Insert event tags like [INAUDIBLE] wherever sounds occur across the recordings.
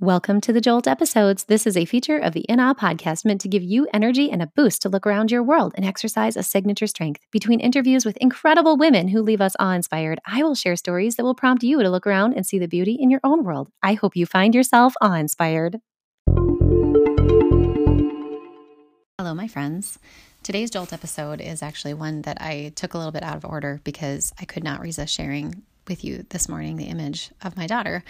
Welcome to the Jolt episodes. This is a feature of the In Awe podcast meant to give you energy and a boost to look around your world and exercise a signature strength. Between interviews with incredible women who leave us awe inspired, I will share stories that will prompt you to look around and see the beauty in your own world. I hope you find yourself awe inspired. Hello, my friends. Today's Jolt episode is actually one that I took a little bit out of order because I could not resist sharing with you this morning the image of my daughter.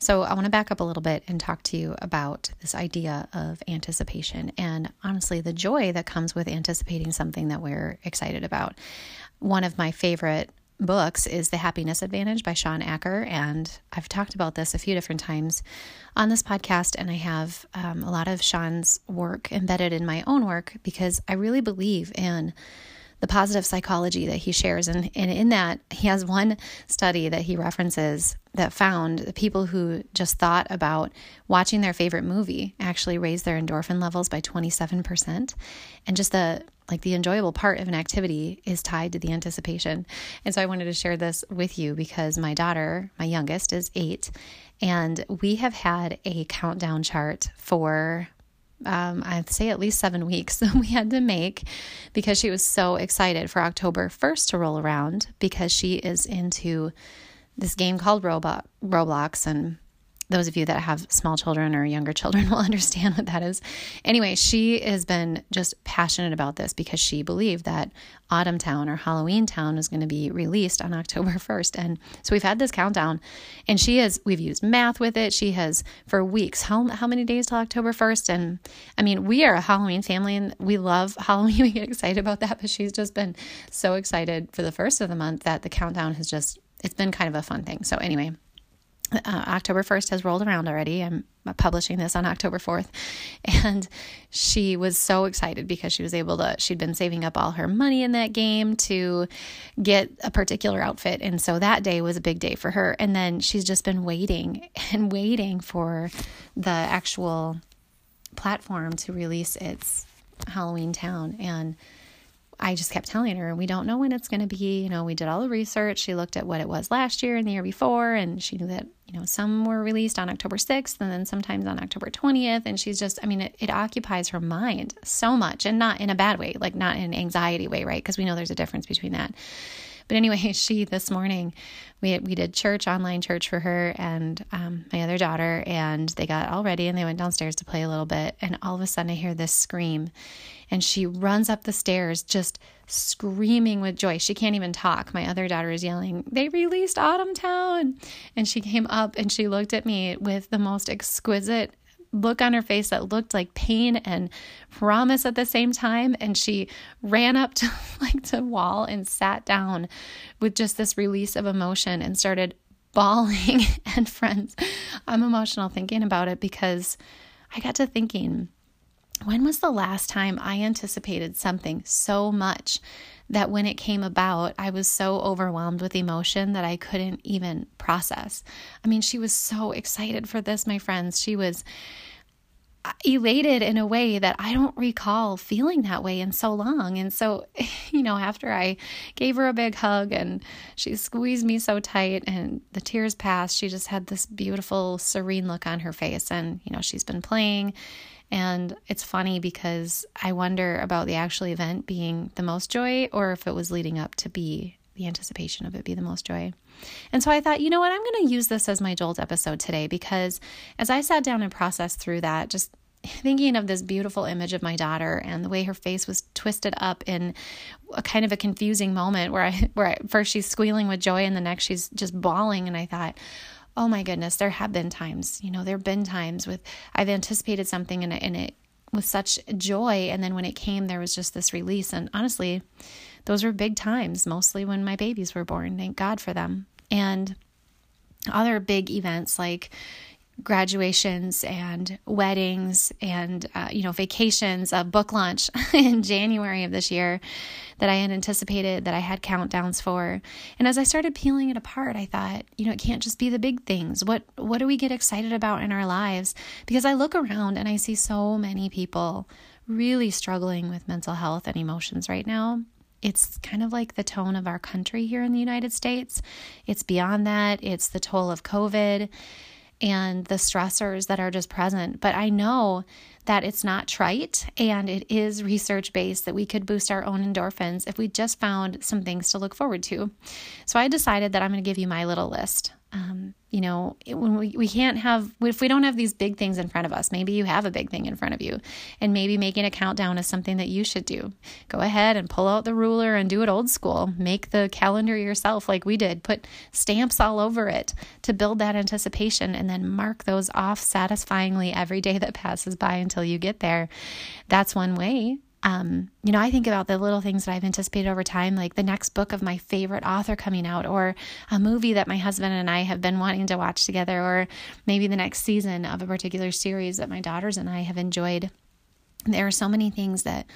So, I want to back up a little bit and talk to you about this idea of anticipation and honestly, the joy that comes with anticipating something that we're excited about. One of my favorite books is The Happiness Advantage by Shawn Achor. And I've talked about this a few different times on this podcast. And I have um, a lot of Shawn's work embedded in my own work because I really believe in the positive psychology that he shares. And, and in that, he has one study that he references that found the people who just thought about watching their favorite movie actually raised their endorphin levels by 27%. And just the like the enjoyable part of an activity is tied to the anticipation. And so I wanted to share this with you because my daughter, my youngest, is eight, and we have had a countdown chart for um, I'd say at least seven [LAUGHS] weeks that we had to make because she was so excited for October 1st to roll around because she is into this game called Roblox and those of you that have small children or younger children [LAUGHS] will understand what that is. Anyway, she has been just passionate about this because she believed that Autumn Town or Halloween Town was going to be released on [LAUGHS] October 1st. And so we've had this countdown and she has, we've used math with it. She has for weeks, how, how many days till October 1st? And I mean, we are a Halloween family and we love [LAUGHS] Halloween. We get excited about that, but she's just been so excited for the first of the month that the countdown has just, it's been kind of a fun thing. So anyway, uh, October 1st has rolled around already. I'm publishing this on October 4th. [LAUGHS] And she was so excited because she was able to, she'd been saving up all her money in that game to get a particular outfit. And so that day was a big day for her. And then she's just been waiting [LAUGHS] and waiting for the actual platform to release its Halloween Town. And I just kept telling her, we don't know when it's going to be. You know, we did all the research. She looked at what it was last year and the year before, and she knew that, you know, some were released on October 6th and then sometimes on October 20th. And she's just, I mean, it, it occupies her mind so much and not in a bad way, like not in an anxiety way, right? Because we know there's a difference between that. But anyway, [LAUGHS] she this morning we we did church online church for her and um, my other daughter, and they got all ready and they went downstairs to play a little bit. And all of a sudden, I hear this scream, and she runs up the stairs just screaming with joy. She can't even talk. My other daughter is yelling, "They released Autumn Town!" And she came up and she looked at me with the most exquisite look on her face that looked like pain and promise at the same time. And she ran up to [LAUGHS] like the wall and sat down with just this release of emotion and started bawling [LAUGHS] and friends. I'm emotional thinking about it because i got to thinking when was the last time i anticipated something so much that when it came about, I was so overwhelmed with emotion that I couldn't even process. I mean, she was so excited for this, my friends. She was elated in a way that I don't recall feeling that way in so long. And so, [LAUGHS] you know, after I gave her a big hug and she squeezed me so tight and the tears passed, she just had this beautiful, serene look on her face. And, you know, she's been playing and it's funny because I wonder about the actual event being the most joy or if it was leading up to be the anticipation of it be the most joy. And so I thought, you know what, I'm going to use this as my Jolt episode today because as I sat down and processed through that, just thinking of this beautiful image of my daughter and the way her face was twisted up in a kind of a confusing moment where I where I, first she's squealing with joy and the next she's just bawling and I thought oh my goodness, there have been times, you know, there have been times with I've anticipated something and, and it with such joy. And then when it came, there was just this release. And honestly, those were big times, mostly when my babies were born. Thank God for them. And other big events like graduations and weddings and uh, you know vacations a book launch [LAUGHS] in january of this year that i had anticipated that i had countdowns for and as i started peeling it apart i thought you know it can't just be the big things what what do we get excited about in our lives because i look around and i see so many people really struggling with mental health and emotions right now it's kind of like the tone of our country here in the United States. It's beyond that. It's the toll of COVID and the stressors that are just present. But I know that it's not trite and it is research based that we could boost our own endorphins if we just found some things to look forward to. So I decided that I'm going to give you my little list um, you know, when we, we can't have, if we don't have these big things in front of us, maybe you have a big thing in front of you, and maybe making a countdown is something that you should do. Go ahead and pull out the ruler and do it old school. Make the calendar yourself, like we did. Put stamps all over it to build that anticipation, and then mark those off satisfyingly every day that passes by until you get there. That's one way um, you know, I think about the little things that I've anticipated over time, like the next book of my favorite author coming out, or a movie that my husband and I have been wanting to watch together, or maybe the next season of a particular series that my daughters and I have enjoyed. There are so many things that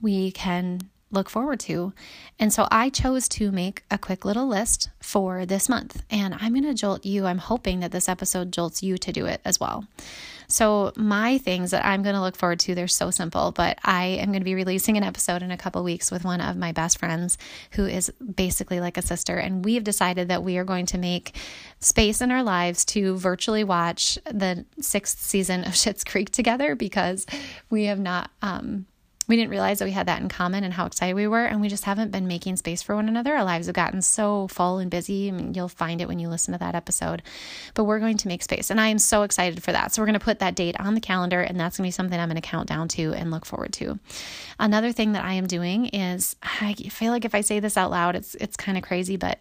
we can look forward to. And so I chose to make a quick little list for this month. And I'm going to jolt you. I'm hoping that this episode jolts you to do it as well. So, my things that I'm going to look forward to, they're so simple, but I am going to be releasing an episode in a couple weeks with one of my best friends who is basically like a sister. And we have decided that we are going to make space in our lives to virtually watch the sixth season of [LAUGHS] Schitt's Creek together because we have not um, we didn't realize that we had that in common and how excited we were. And we just haven't been making space for one another. Our lives have gotten so full and busy. I mean, you'll find it when you listen to that episode. But we're going to make space. And I am so excited for that. So we're going to put that date on the calendar. And that's going to be something I'm going to count down to and look forward to. Another thing that I am doing is I feel like if I say this out loud, it's, it's kind of crazy, but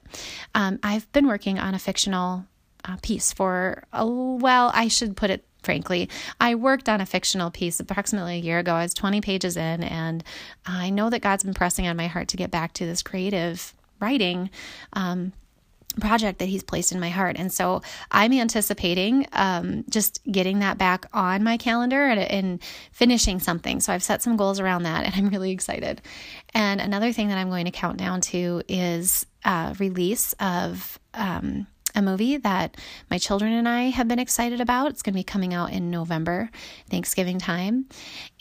um, I've been working on a fictional uh, piece for a well, I should put it frankly. I worked on a fictional piece approximately a year ago. I was 20 pages in, and I know that God's been pressing on my heart to get back to this creative writing. Um, project that he's placed in my heart. And so I'm anticipating um, just getting that back on my calendar and, and, finishing something. So I've set some goals around that and I'm really excited. And another thing that I'm going to count down to is uh, release of um, a movie that my children and I have been excited about. It's going to be coming out in November, Thanksgiving time.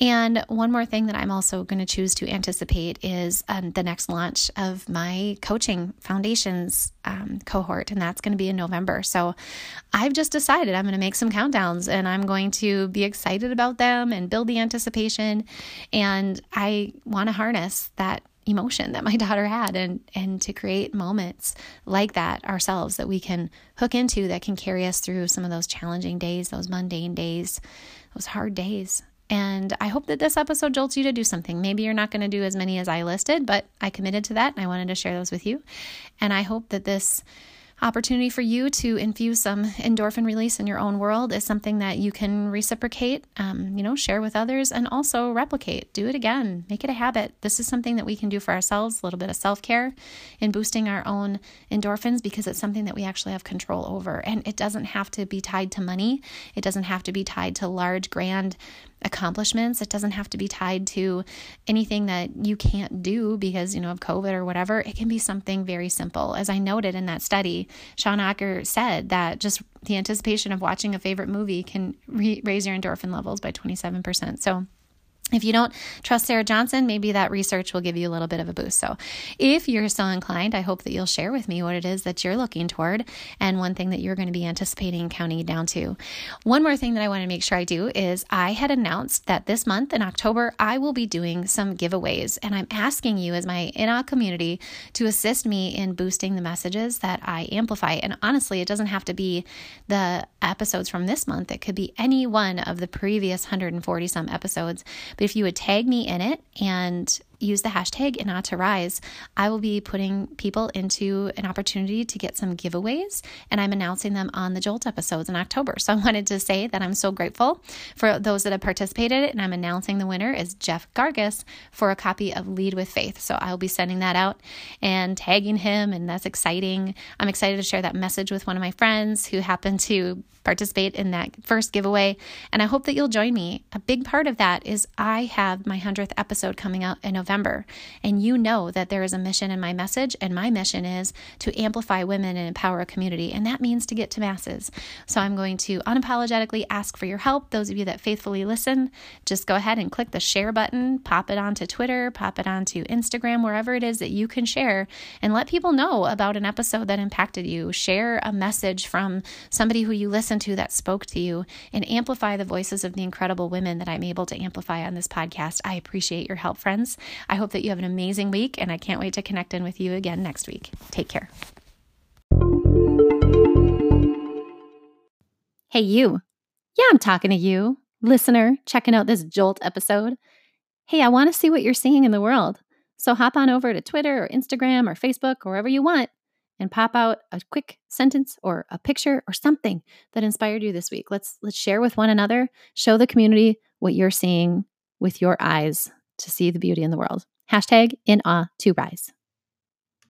And one more thing that I'm also going to choose to anticipate is um, the next launch of my coaching foundations um, cohort, and that's going to be in November. So I've just decided I'm going to make some countdowns and I'm going to be excited about them and build the anticipation. And I want to harness that emotion that my [LAUGHS] daughter had and and to create moments like that ourselves that we can hook into that can carry us through some of those challenging days those mundane days those hard days and I hope that this episode jolts you to do something. Maybe you're not going to do as many as I listed, but I committed to that and I wanted to share those with you. And I hope that this opportunity for you to infuse some endorphin release in your own world is something that you can reciprocate, um, you know, share with others, and also replicate. Do it again. Make it a habit. This is something that we can do for ourselves, a little bit of self care in boosting our own endorphins because it's something that we actually have control over. And it doesn't have to be tied to money, it doesn't have to be tied to large, grand accomplishments. It doesn't have to be tied to anything that you can't do because, you know, of COVID or whatever. It can be something very simple. As I noted in that study, Shawn Achor said that just the anticipation of watching a favorite movie can re- raise your endorphin levels by 27%. So, if you don't trust Sarah Johnson, maybe that research will give you a little bit of a boost. So, if you're so inclined, I hope that you'll share with me what it is that you're looking toward and one thing that you're going to be anticipating counting down to. One more thing that I want to make sure I do is I had announced that this month in October, I will be doing some giveaways, and I'm asking you as my INA community to assist me in boosting the messages that I amplify. And honestly, it doesn't have to be the episodes from this month, it could be any one of the previous 140 some episodes. But if you would tag me in it and use the hashtag to rise, I will be putting people into an opportunity to get some giveaways, and I'm announcing them on the Jolt episodes in October. So I wanted to say that I'm so grateful for those that have participated, and I'm announcing the winner is Jeff Gargas for a copy of Lead with Faith. So I'll be sending that out and tagging him, and that's exciting. I'm excited to share that message with one of my friends who happened to participate in that first giveaway, and I hope that you'll join me. A big part of that is I have my 100th episode coming out in November. November. And you know that there is a mission in my message, and my mission is to amplify women and empower a community. And that means to get to masses. So I'm going to unapologetically ask for your help. Those of you that faithfully listen, just go ahead and click the share button, pop it onto Twitter, pop it onto Instagram, wherever it is that you can share, and let people know about an episode that impacted you. Share a message from somebody who you listen to that spoke to you, and amplify the voices of the incredible women that I'm able to amplify on this podcast. I appreciate your help, friends. I hope that you have an amazing week, and I can't wait to connect in with you again next week. Take care. Hey, you. Yeah, I'm talking to you, listener, checking out this Jolt episode. Hey, I want to see what you're seeing in the world. So hop on over to Twitter or Instagram or Facebook or wherever you want and pop out a quick sentence or a picture or something that inspired you this week. Let's let's share with one another, show the community what you're seeing with your eyes to see the beauty in the world. Hashtag in awe to rise.